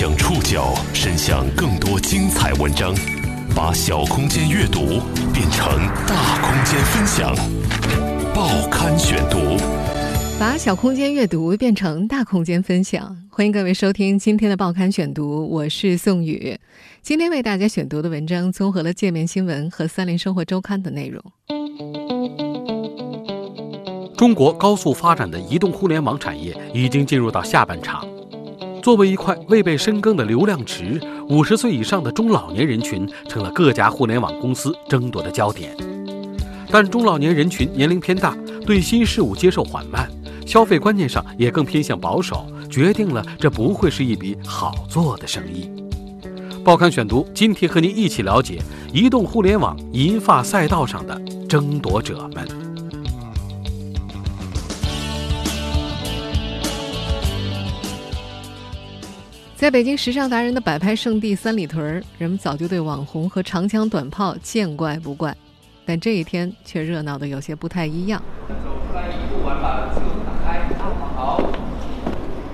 将触角伸向更多精彩文章，把小空间阅读变成大空间分享。报刊选读，把小空间阅读变成大空间分享。欢迎各位收听今天的报刊选读，我是宋宇。今天为大家选读的文章综合了界面新闻和三联生活周刊的内容。中国高速发展的移动互联网产业已经进入到下半场。作为一块未被深耕的流量池，五十岁以上的中老年人群成了各家互联网公司争夺的焦点。但中老年人群年龄偏大，对新事物接受缓慢，消费观念上也更偏向保守，决定了这不会是一笔好做的生意。报刊选读，今天和您一起了解移动互联网银发赛道上的争夺者们。在北京时尚达人的摆拍圣地三里屯，人们早就对网红和长枪短炮见怪不怪，但这一天却热闹的有些不太一样。走出来一步完把自由打开，好，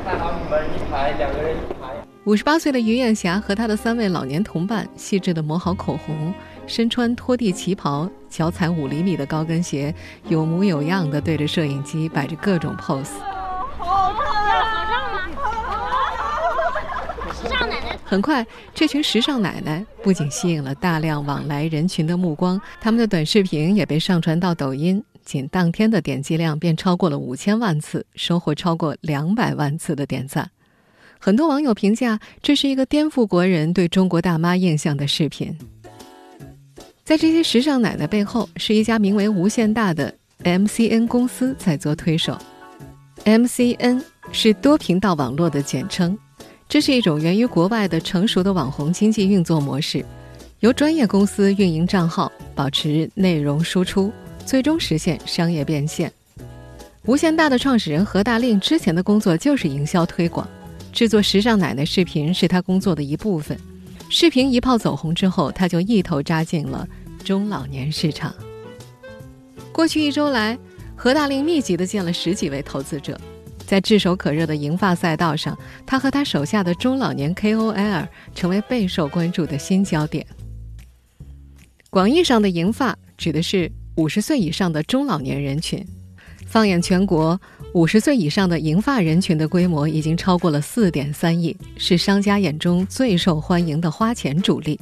看好你们一排，两个人一排。五十八岁的于艳霞和她的三位老年同伴，细致的抹好口红，身穿拖地旗袍，脚踩五厘米的高跟鞋，有模有样的对着摄影机摆着各种 pose。很快，这群时尚奶奶不仅吸引了大量往来人群的目光，他们的短视频也被上传到抖音，仅当天的点击量便超过了五千万次，收获超过两百万次的点赞。很多网友评价，这是一个颠覆国人对中国大妈印象的视频。在这些时尚奶奶背后，是一家名为无限大的 MCN 公司在做推手。MCN 是多频道网络的简称。这是一种源于国外的成熟的网红经济运作模式，由专业公司运营账号，保持内容输出，最终实现商业变现。无限大的创始人何大令之前的工作就是营销推广，制作时尚奶奶视频是他工作的一部分。视频一炮走红之后，他就一头扎进了中老年市场。过去一周来，何大令密集的见了十几位投资者。在炙手可热的银发赛道上，他和他手下的中老年 KOL 成为备受关注的新焦点。广义上的银发指的是五十岁以上的中老年人群。放眼全国，五十岁以上的银发人群的规模已经超过了四点三亿，是商家眼中最受欢迎的花钱主力。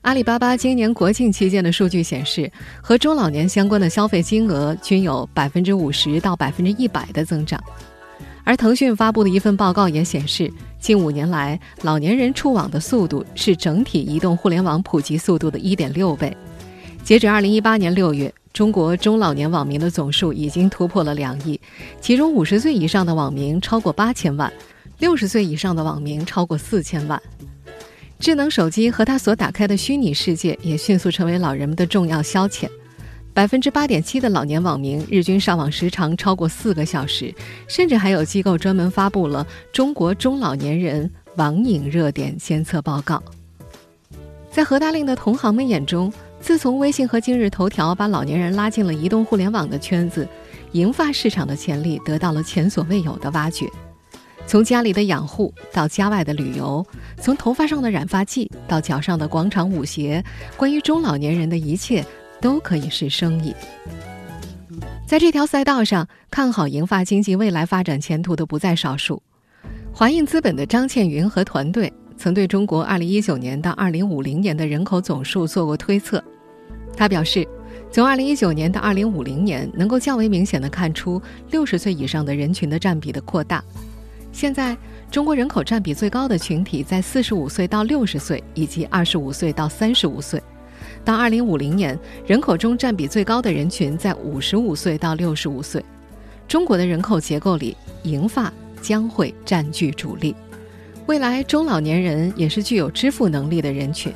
阿里巴巴今年国庆期间的数据显示，和中老年相关的消费金额均有百分之五十到百分之一百的增长。而腾讯发布的一份报告也显示，近五年来，老年人触网的速度是整体移动互联网普及速度的一点六倍。截止二零一八年六月，中国中老年网民的总数已经突破了两亿，其中五十岁以上的网民超过八千万，六十岁以上的网民超过四千万。智能手机和它所打开的虚拟世界也迅速成为老人们的重要消遣。百分之八点七的老年网民日均上网时长超过四个小时，甚至还有机构专门发布了中国中老年人网瘾热点监测报告。在何大令的同行们眼中，自从微信和今日头条把老年人拉进了移动互联网的圈子，银发市场的潜力得到了前所未有的挖掘。从家里的养护到家外的旅游，从头发上的染发剂到脚上的广场舞鞋，关于中老年人的一切。都可以是生意。在这条赛道上，看好银发经济未来发展前途的不在少数。华映资本的张倩云和团队曾对中国2019年到2050年的人口总数做过推测。他表示，从2019年到2050年，能够较为明显的看出60岁以上的人群的占比的扩大。现在，中国人口占比最高的群体在45岁到60岁，以及25岁到35岁。到二零五零年，人口中占比最高的人群在五十五岁到六十五岁。中国的人口结构里，银发将会占据主力。未来，中老年人也是具有支付能力的人群。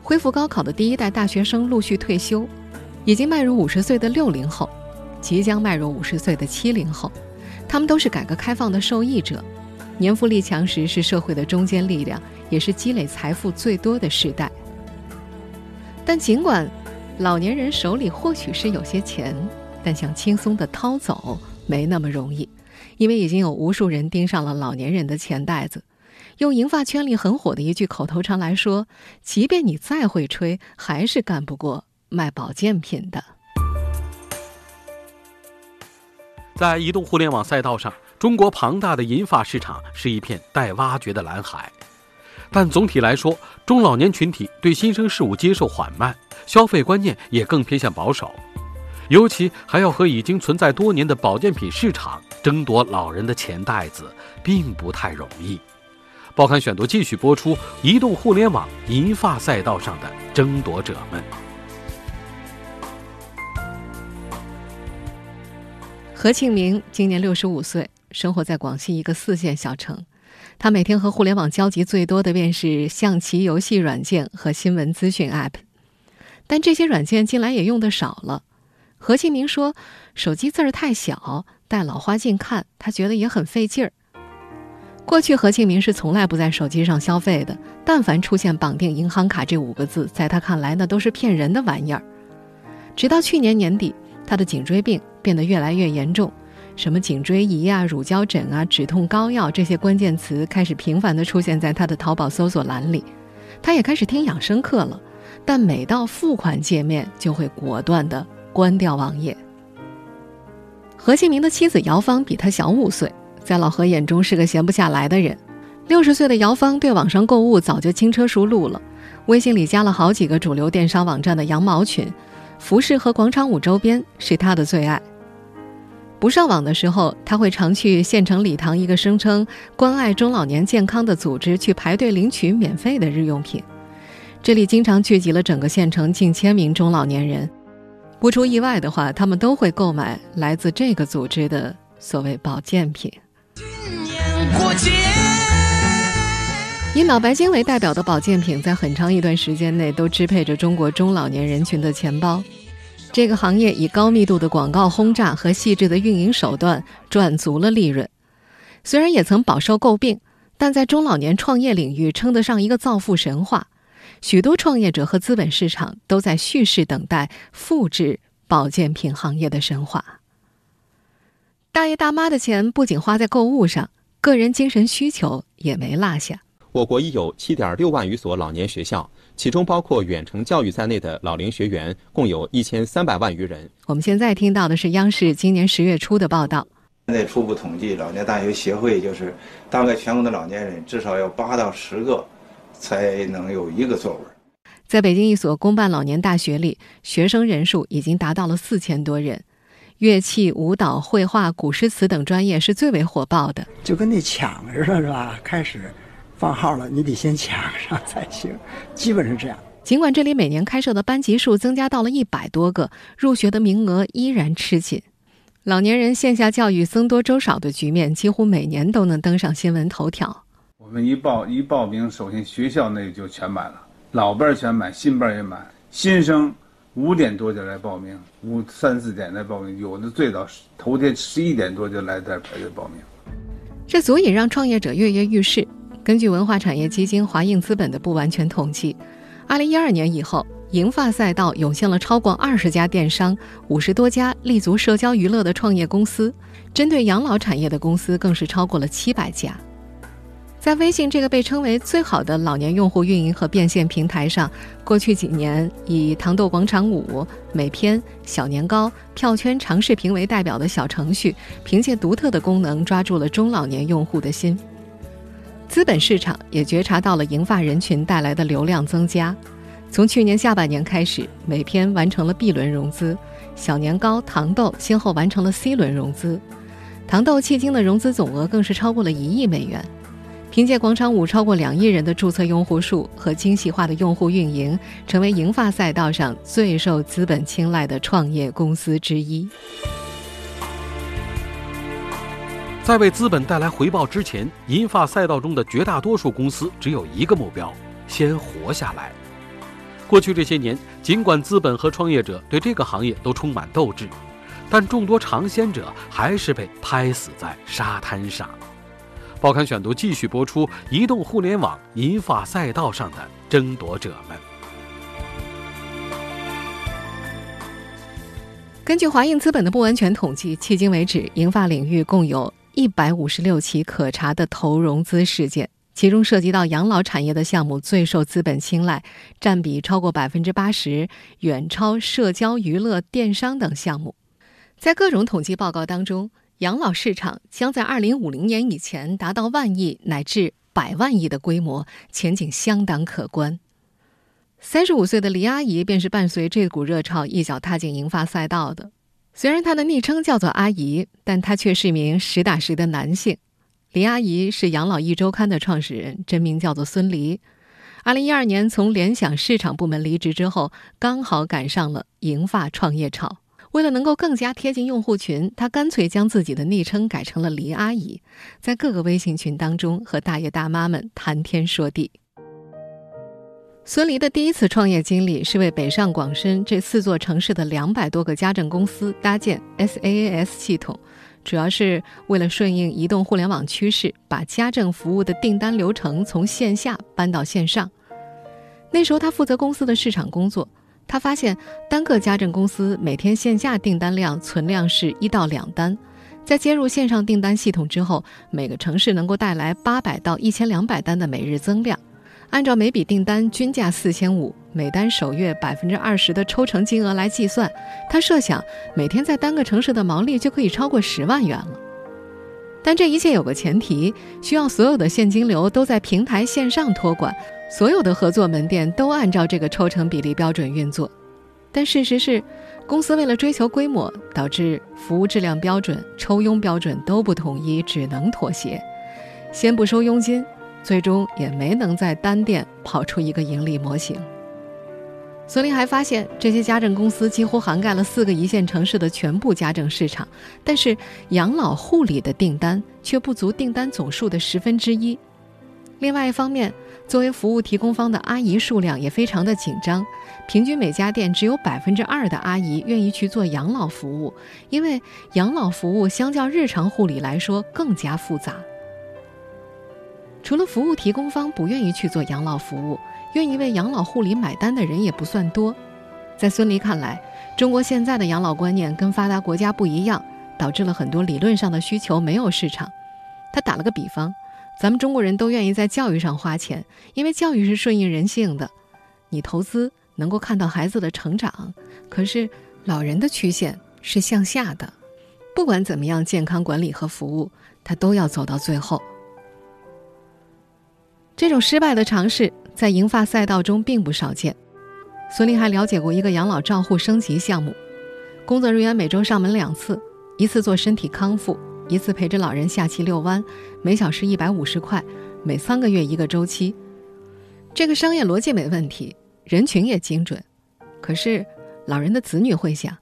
恢复高考的第一代大学生陆续退休，已经迈入五十岁的六零后，即将迈入五十岁的七零后，他们都是改革开放的受益者。年富力强时是社会的中坚力量，也是积累财富最多的时代。但尽管老年人手里或许是有些钱，但想轻松的掏走没那么容易，因为已经有无数人盯上了老年人的钱袋子。用银发圈里很火的一句口头禅来说：“即便你再会吹，还是干不过卖保健品的。”在移动互联网赛道上，中国庞大的银发市场是一片待挖掘的蓝海。但总体来说，中老年群体对新生事物接受缓慢，消费观念也更偏向保守，尤其还要和已经存在多年的保健品市场争夺老人的钱袋子，并不太容易。报刊选读继续播出：移动互联网银发赛道上的争夺者们。何庆明今年六十五岁，生活在广西一个四线小城。他每天和互联网交集最多的便是象棋游戏软件和新闻资讯 App，但这些软件近来也用的少了。何庆明说：“手机字儿太小，戴老花镜看，他觉得也很费劲儿。”过去何庆明是从来不在手机上消费的，但凡出现绑定银行卡这五个字，在他看来那都是骗人的玩意儿。直到去年年底，他的颈椎病变得越来越严重。什么颈椎仪啊、乳胶枕啊、止痛膏药这些关键词开始频繁地出现在他的淘宝搜索栏里，他也开始听养生课了，但每到付款界面就会果断地关掉网页。何庆明的妻子姚芳比他小五岁，在老何眼中是个闲不下来的人。六十岁的姚芳对网上购物早就轻车熟路了，微信里加了好几个主流电商网站的羊毛群，服饰和广场舞周边是他的最爱。不上网的时候，他会常去县城礼堂一个声称关爱中老年健康的组织去排队领取免费的日用品。这里经常聚集了整个县城近千名中老年人，不出意外的话，他们都会购买来自这个组织的所谓保健品。以脑白金为代表的保健品，在很长一段时间内都支配着中国中老年人群的钱包。这个行业以高密度的广告轰炸和细致的运营手段赚足了利润，虽然也曾饱受诟病，但在中老年创业领域称得上一个造富神话。许多创业者和资本市场都在蓄势等待复制保健品行业的神话。大爷大妈的钱不仅花在购物上，个人精神需求也没落下。我国已有七点六万余所老年学校。其中包括远程教育在内的老龄学员共有一千三百万余人。我们现在听到的是央视今年十月初的报道。现在初步统计，老年大学协会就是大概全国的老年人至少要八到十个，才能有一个座位。在北京一所公办老年大学里，学生人数已经达到了四千多人。乐器、舞蹈、绘画、古诗词等专业是最为火爆的。就跟那抢似的，是吧？开始。放号了，你得先抢上 才行，基本是这样。尽管这里每年开设的班级数增加到了一百多个，入学的名额依然吃紧。老年人线下教育僧多粥少的局面，几乎每年都能登上新闻头条。我们一报一报名，首先学校内就全满了，老班全满，新班也满。新生五点多就来报名，五三四点来报名，有的最早头天十一点多就来这排队报名。这足以让创业者跃跃欲试。根据文化产业基金华映资本的不完全统计，二零一二年以后，银发赛道涌现了超过二十家电商、五十多家立足社交娱乐的创业公司，针对养老产业的公司更是超过了七百家。在微信这个被称为最好的老年用户运营和变现平台上，过去几年以糖豆广场舞、美篇、小年糕、票圈长视频为代表的小程序，凭借独特的功能抓住了中老年用户的心。资本市场也觉察到了银发人群带来的流量增加，从去年下半年开始，美篇完成了 B 轮融资，小年糕、糖豆先后完成了 C 轮融资，糖豆迄今的融资总额更是超过了一亿美元。凭借广场舞超过两亿人的注册用户数和精细化的用户运营，成为银发赛道上最受资本青睐的创业公司之一。在为资本带来回报之前，银发赛道中的绝大多数公司只有一个目标：先活下来。过去这些年，尽管资本和创业者对这个行业都充满斗志，但众多尝鲜者还是被拍死在沙滩上。报刊选读继续播出：移动互联网银发赛道上的争夺者们。根据华映资本的不完全统计，迄今为止，银发领域共有。一百五十六起可查的投融资事件，其中涉及到养老产业的项目最受资本青睐，占比超过百分之八十，远超社交娱乐、电商等项目。在各种统计报告当中，养老市场将在二零五零年以前达到万亿乃至百万亿的规模，前景相当可观。三十五岁的黎阿姨便是伴随这股热潮一脚踏进银发赛道的。虽然她的昵称叫做阿姨，但她却是一名实打实的男性。黎阿姨是养老易周刊的创始人，真名叫做孙黎。二零一二年从联想市场部门离职之后，刚好赶上了银发创业潮。为了能够更加贴近用户群，他干脆将自己的昵称改成了黎阿姨，在各个微信群当中和大爷大妈们谈天说地。孙黎的第一次创业经历是为北上广深这四座城市的两百多个家政公司搭建 SaaS 系统。主要是为了顺应移动互联网趋势，把家政服务的订单流程从线下搬到线上。那时候他负责公司的市场工作，他发现单个家政公司每天线下订单量存量是一到两单，在接入线上订单系统之后，每个城市能够带来八百到一千两百单的每日增量。按照每笔订单均价四千五，每单首月百分之二十的抽成金额来计算，他设想每天在单个城市的毛利就可以超过十万元了。但这一切有个前提，需要所有的现金流都在平台线上托管，所有的合作门店都按照这个抽成比例标准运作。但事实是，公司为了追求规模，导致服务质量标准、抽佣标准都不统一，只能妥协，先不收佣金。最终也没能在单店跑出一个盈利模型。孙林还发现，这些家政公司几乎涵盖了四个一线城市的全部家政市场，但是养老护理的订单却不足订单总数的十分之一。另外一方面，作为服务提供方的阿姨数量也非常的紧张，平均每家店只有百分之二的阿姨愿意去做养老服务，因为养老服务相较日常护理来说更加复杂。除了服务提供方不愿意去做养老服务，愿意为养老护理买单的人也不算多。在孙俪看来，中国现在的养老观念跟发达国家不一样，导致了很多理论上的需求没有市场。他打了个比方，咱们中国人都愿意在教育上花钱，因为教育是顺应人性的。你投资能够看到孩子的成长，可是老人的曲线是向下的。不管怎么样，健康管理和服务，他都要走到最后。这种失败的尝试在银发赛道中并不少见。孙俪还了解过一个养老账户升级项目，工作人员每周上门两次，一次做身体康复，一次陪着老人下棋遛弯，每小时一百五十块，每三个月一个周期。这个商业逻辑没问题，人群也精准。可是老人的子女会想，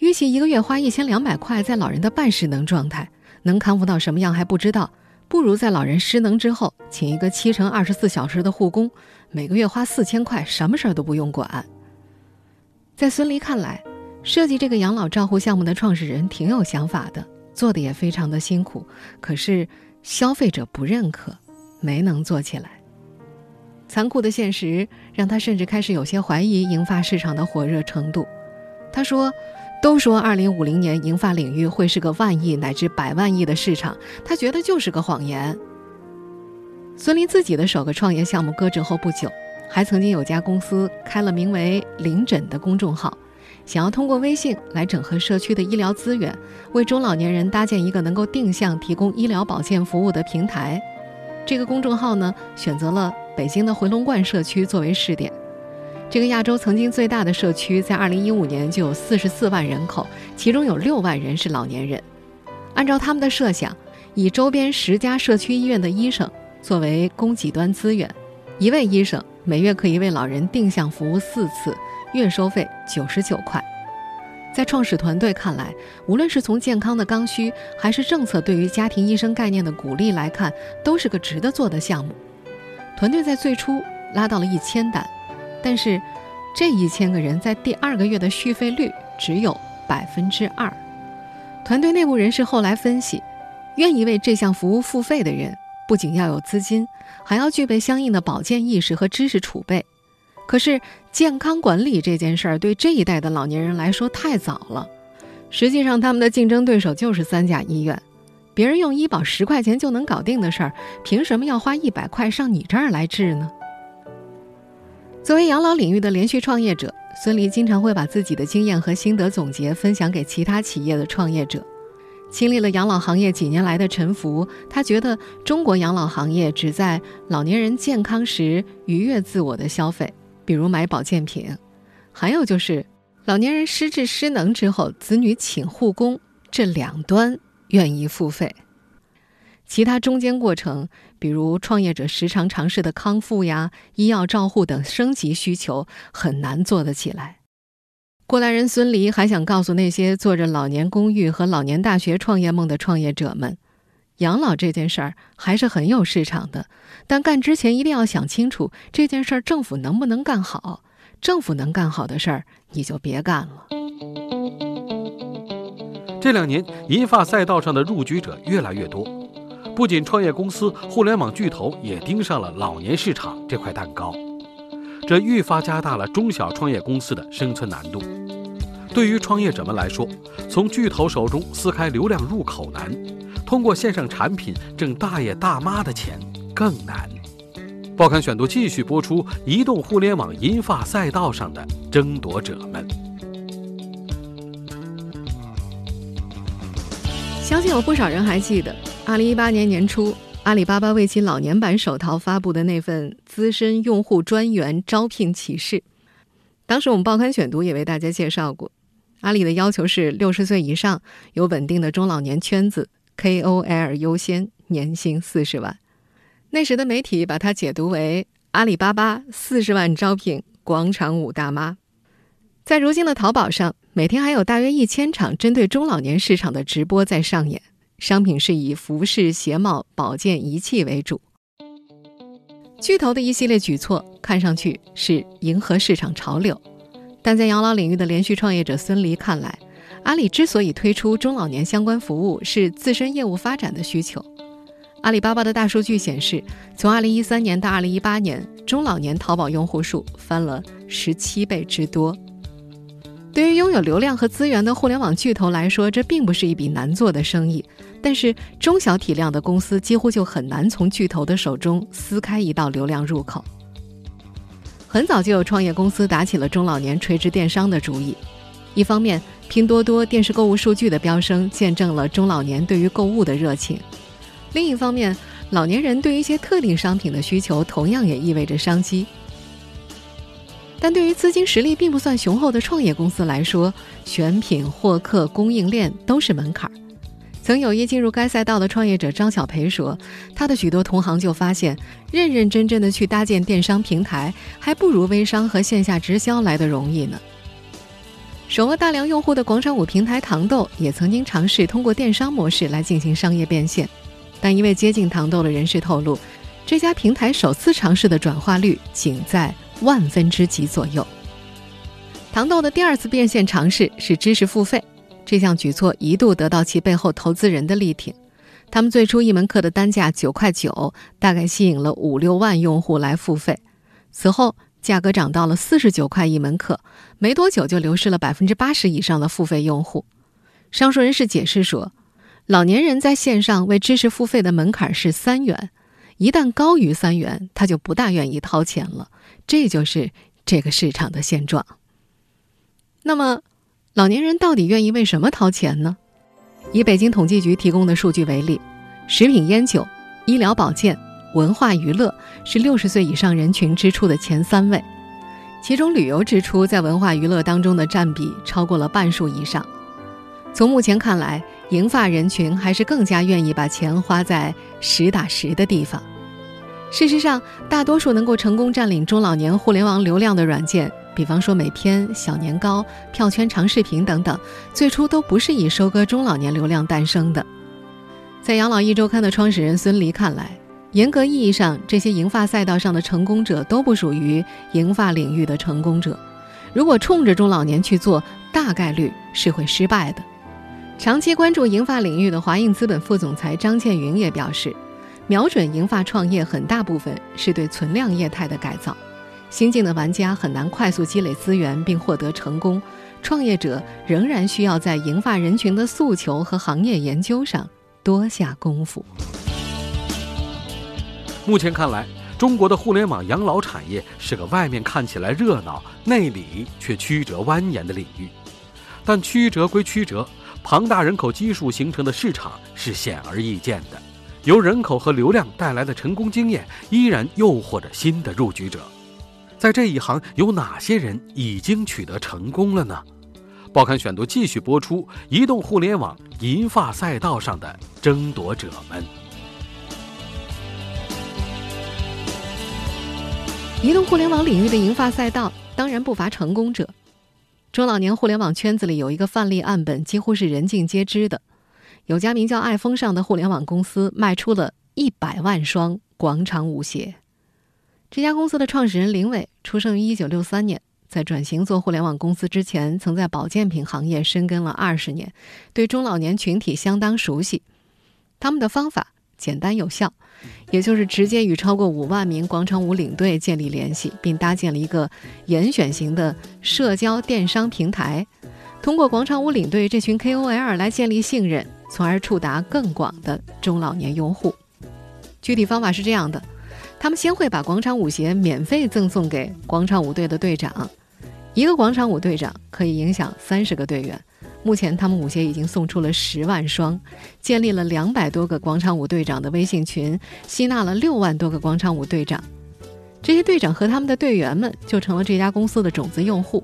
与其一个月花一千两百块在老人的半失能状态，能康复到什么样还不知道。不如在老人失能之后，请一个七乘二十四小时的护工，每个月花四千块，什么事儿都不用管。在孙俪看来，设计这个养老照护项目的创始人挺有想法的，做的也非常的辛苦，可是消费者不认可，没能做起来。残酷的现实让他甚至开始有些怀疑银发市场的火热程度。他说。都说二零五零年银发领域会是个万亿乃至百万亿的市场，他觉得就是个谎言。孙俪自己的首个创业项目搁置后不久，还曾经有家公司开了名为“临诊”的公众号，想要通过微信来整合社区的医疗资源，为中老年人搭建一个能够定向提供医疗保健服务的平台。这个公众号呢，选择了北京的回龙观社区作为试点。这个亚洲曾经最大的社区，在二零一五年就有四十四万人口，其中有六万人是老年人。按照他们的设想，以周边十家社区医院的医生作为供给端资源，一位医生每月可以为老人定向服务四次，月收费九十九块。在创始团队看来，无论是从健康的刚需，还是政策对于家庭医生概念的鼓励来看，都是个值得做的项目。团队在最初拉到了一千单。但是，这一千个人在第二个月的续费率只有百分之二。团队内部人士后来分析，愿意为这项服务付费的人，不仅要有资金，还要具备相应的保健意识和知识储备。可是，健康管理这件事儿对这一代的老年人来说太早了。实际上，他们的竞争对手就是三甲医院。别人用医保十块钱就能搞定的事儿，凭什么要花一百块上你这儿来治呢？作为养老领域的连续创业者，孙犁经常会把自己的经验和心得总结分享给其他企业的创业者。经历了养老行业几年来的沉浮，他觉得中国养老行业只在老年人健康时愉悦自我的消费，比如买保健品；还有就是老年人失智失能之后，子女请护工这两端愿意付费。其他中间过程，比如创业者时常尝试的康复呀、医药照护等升级需求，很难做得起来。过来人孙黎还想告诉那些做着老年公寓和老年大学创业梦的创业者们，养老这件事儿还是很有市场的，但干之前一定要想清楚这件事儿政府能不能干好。政府能干好的事儿，你就别干了。这两年，银发赛道上的入局者越来越多，不仅创业公司、互联网巨头也盯上了老年市场这块蛋糕。这愈发加大了中小创业公司的生存难度。对于创业者们来说，从巨头手中撕开流量入口难，通过线上产品挣大爷大妈的钱更难。报刊选读继续播出：移动互联网银发赛道上的争夺者们。相信有不少人还记得，二零一八年年初。阿里巴巴为其老年版手淘发布的那份资深用户专员招聘启事，当时我们报刊选读也为大家介绍过。阿里的要求是六十岁以上，有稳定的中老年圈子，KOL 优先，年薪四十万。那时的媒体把它解读为阿里巴巴四十万招聘广场舞大妈。在如今的淘宝上，每天还有大约一千场针对中老年市场的直播在上演。商品是以服饰、鞋帽、保健仪器为主。巨头的一系列举措看上去是迎合市场潮流，但在养老领域的连续创业者孙黎看来，阿里之所以推出中老年相关服务，是自身业务发展的需求。阿里巴巴的大数据显示，从2013年到2018年，中老年淘宝用户数翻了十七倍之多。对于拥有流量和资源的互联网巨头来说，这并不是一笔难做的生意。但是中小体量的公司几乎就很难从巨头的手中撕开一道流量入口。很早就有创业公司打起了中老年垂直电商的主意。一方面，拼多多电视购物数据的飙升见证了中老年对于购物的热情；另一方面，老年人对于一些特定商品的需求同样也意味着商机。但对于资金实力并不算雄厚的创业公司来说，选品、获客、供应链都是门槛儿。曾有意进入该赛道的创业者张小培说：“他的许多同行就发现，认认真真的去搭建电商平台，还不如微商和线下直销来的容易呢。”手握大量用户的广场舞平台糖豆也曾经尝试通过电商模式来进行商业变现，但一位接近糖豆的人士透露，这家平台首次尝试的转化率仅在万分之几左右。糖豆的第二次变现尝试是知识付费。这项举措一度得到其背后投资人的力挺，他们最初一门课的单价九块九，大概吸引了五六万用户来付费。此后，价格涨到了四十九块一门课，没多久就流失了百分之八十以上的付费用户。上述人士解释说，老年人在线上为知识付费的门槛是三元，一旦高于三元，他就不大愿意掏钱了。这就是这个市场的现状。那么，老年人到底愿意为什么掏钱呢？以北京统计局提供的数据为例，食品烟酒、医疗保健、文化娱乐是六十岁以上人群支出的前三位，其中旅游支出在文化娱乐当中的占比超过了半数以上。从目前看来，银发人群还是更加愿意把钱花在实打实的地方。事实上，大多数能够成功占领中老年互联网流量的软件。比方说美篇、小年糕、票圈长视频等等，最初都不是以收割中老年流量诞生的。在养老一周刊的创始人孙黎看来，严格意义上，这些银发赛道上的成功者都不属于银发领域的成功者。如果冲着中老年去做，大概率是会失败的。长期关注银发领域的华映资本副总裁张倩云也表示，瞄准银发创业很大部分是对存量业态的改造。新进的玩家很难快速积累资源并获得成功，创业者仍然需要在银发人群的诉求和行业研究上多下功夫。目前看来，中国的互联网养老产业是个外面看起来热闹，内里却曲折蜿蜒的领域。但曲折归曲折，庞大人口基数形成的市场是显而易见的。由人口和流量带来的成功经验，依然诱惑着新的入局者。在这一行，有哪些人已经取得成功了呢？报刊选读继续播出：移动互联网银发赛道上的争夺者们。移动互联网领域的银发赛道，当然不乏成功者。中老年互联网圈子里有一个范例案本，几乎是人尽皆知的。有家名叫“爱风尚”的互联网公司，卖出了一百万双广场舞鞋。这家公司的创始人林伟出生于一九六三年，在转型做互联网公司之前，曾在保健品行业深耕了二十年，对中老年群体相当熟悉。他们的方法简单有效，也就是直接与超过五万名广场舞领队建立联系，并搭建了一个严选型的社交电商平台，通过广场舞领队这群 KOL 来建立信任。从而触达更广的中老年用户。具体方法是这样的：他们先会把广场舞鞋免费赠送给广场舞队的队长，一个广场舞队长可以影响三十个队员。目前，他们舞鞋已经送出了十万双，建立了两百多个广场舞队长的微信群，吸纳了六万多个广场舞队长。这些队长和他们的队员们就成了这家公司的种子用户。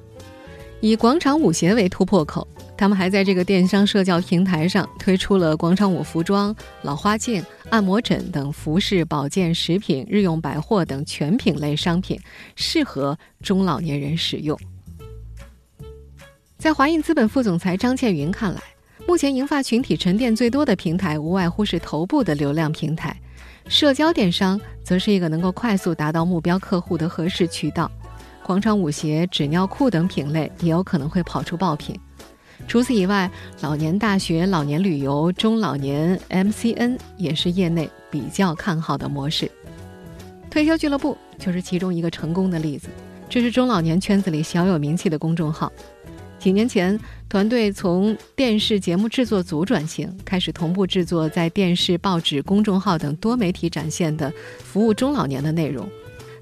以广场舞鞋为突破口。他们还在这个电商社交平台上推出了广场舞服装、老花镜、按摩枕等服饰、保健食品、日用百货等全品类商品，适合中老年人使用。在华印资本副总裁张倩云看来，目前银发群体沉淀最多的平台，无外乎是头部的流量平台，社交电商则是一个能够快速达到目标客户的合适渠道。广场舞鞋、纸尿裤等品类也有可能会跑出爆品。除此以外，老年大学、老年旅游、中老年 MCN 也是业内比较看好的模式。退休俱乐部就是其中一个成功的例子。这是中老年圈子里小有名气的公众号。几年前，团队从电视节目制作组转型，开始同步制作在电视、报纸、公众号等多媒体展现的服务中老年的内容。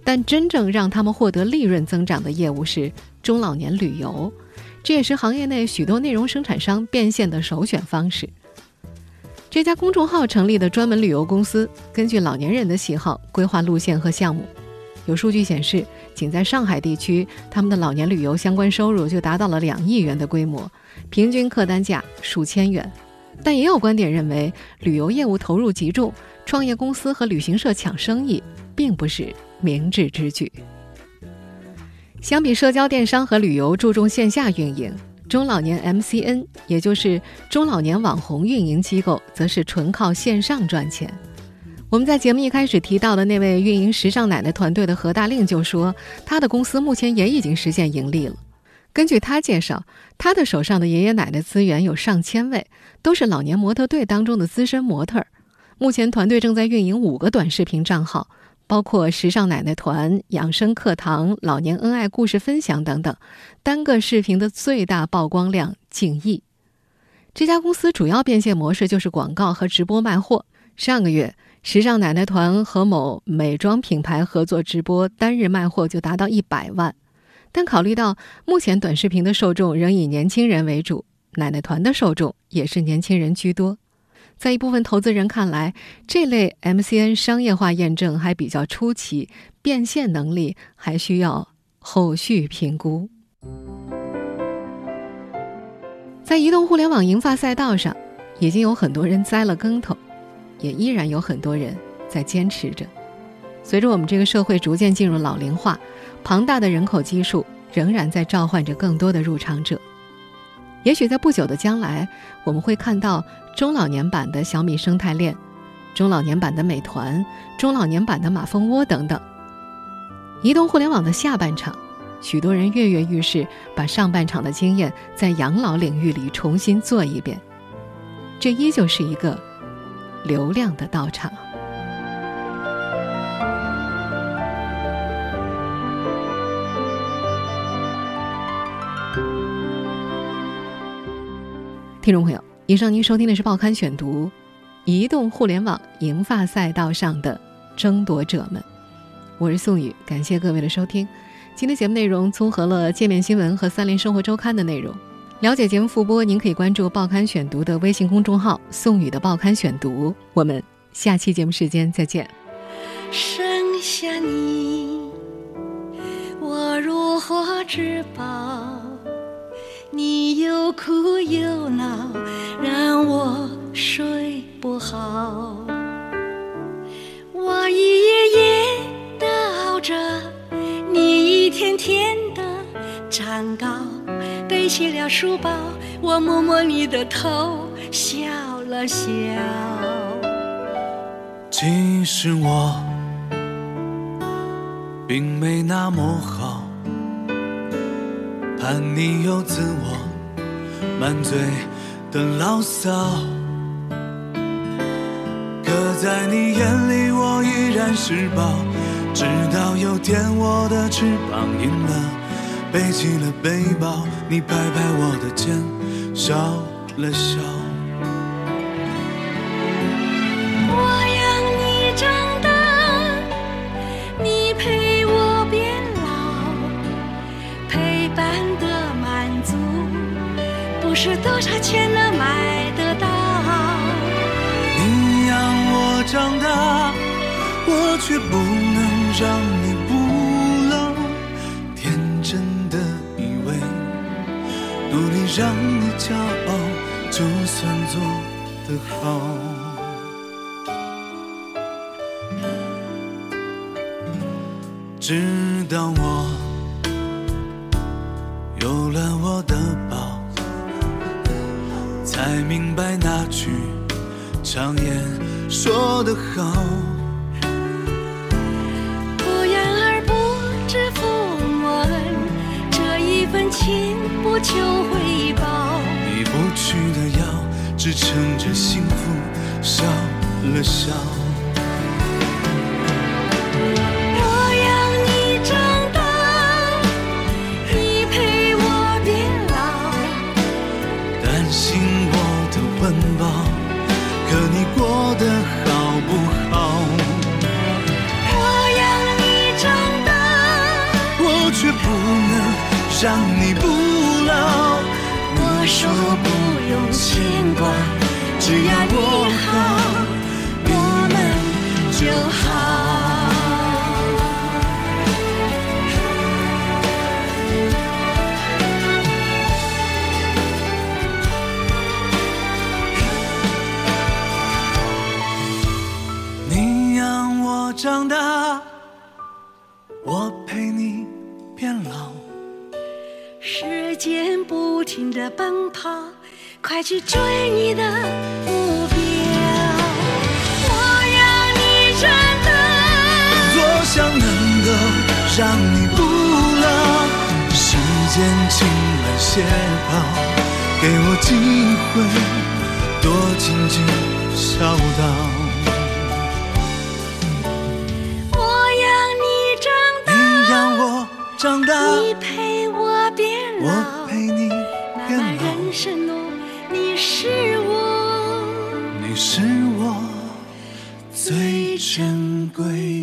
但真正让他们获得利润增长的业务是中老年旅游。这也是行业内许多内容生产商变现的首选方式。这家公众号成立的专门旅游公司，根据老年人的喜好规划路线和项目。有数据显示，仅在上海地区，他们的老年旅游相关收入就达到了两亿元的规模，平均客单价数千元。但也有观点认为，旅游业务投入极重，创业公司和旅行社抢生意，并不是明智之举。相比社交电商和旅游注重线下运营，中老年 MCN 也就是中老年网红运营机构，则是纯靠线上赚钱。我们在节目一开始提到的那位运营时尚奶奶团队的何大令就说，他的公司目前也已经实现盈利了。根据他介绍，他的手上的爷爷奶奶资源有上千位，都是老年模特队当中的资深模特儿。目前团队正在运营五个短视频账号。包括时尚奶奶团、养生课堂、老年恩爱故事分享等等，单个视频的最大曝光量近亿。这家公司主要变现模式就是广告和直播卖货。上个月，时尚奶奶团和某美妆品牌合作直播，单日卖货就达到一百万。但考虑到目前短视频的受众仍以年轻人为主，奶奶团的受众也是年轻人居多。在一部分投资人看来，这类 MCN 商业化验证还比较初期，变现能力还需要后续评估。在移动互联网银发赛道上，已经有很多人栽了跟头，也依然有很多人在坚持着。随着我们这个社会逐渐进入老龄化，庞大的人口基数仍然在召唤着更多的入场者。也许在不久的将来，我们会看到中老年版的小米生态链、中老年版的美团、中老年版的马蜂窝等等。移动互联网的下半场，许多人跃跃欲试，把上半场的经验在养老领域里重新做一遍。这依旧是一个流量的道场。听众朋友，以上您收听的是《报刊选读》，移动互联网银发赛道上的争夺者们。我是宋宇，感谢各位的收听。今天节目内容综合了界面新闻和三联生活周刊的内容。了解节目复播，您可以关注《报刊选读》的微信公众号“宋宇的报刊选读”。我们下期节目时间再见。剩下你，我如何是宝？你又哭又闹，睡不好。我一夜夜的熬着，你一天天的长高。背起了书包，我摸摸你的头，笑了笑。其实我并没那么好。叛逆又自我，满嘴的牢骚。在你眼里，我依然是宝。直到有天我的翅膀硬了，背起了背包，你拍拍我的肩，笑了笑。我养你长大，你陪我变老，陪伴的满足不是多少钱能买的长大，我却不能让你不老。天真的以为，努力让你骄傲，就算做得好。直好。不言而不知父母恩，这一份情不求回报。你不去的药，只撑着幸福笑了笑。让你不老。我说不用牵挂，只要你好，我们就好。时间不停地奔跑，快去追你的目标。我要你长大，多想能够让你不老。时间轻慢些跑，给我机会多紧紧孝道。我让你长大，你陪我长我变老我。陪你漫漫变老。人生路，你是我你是我最珍贵。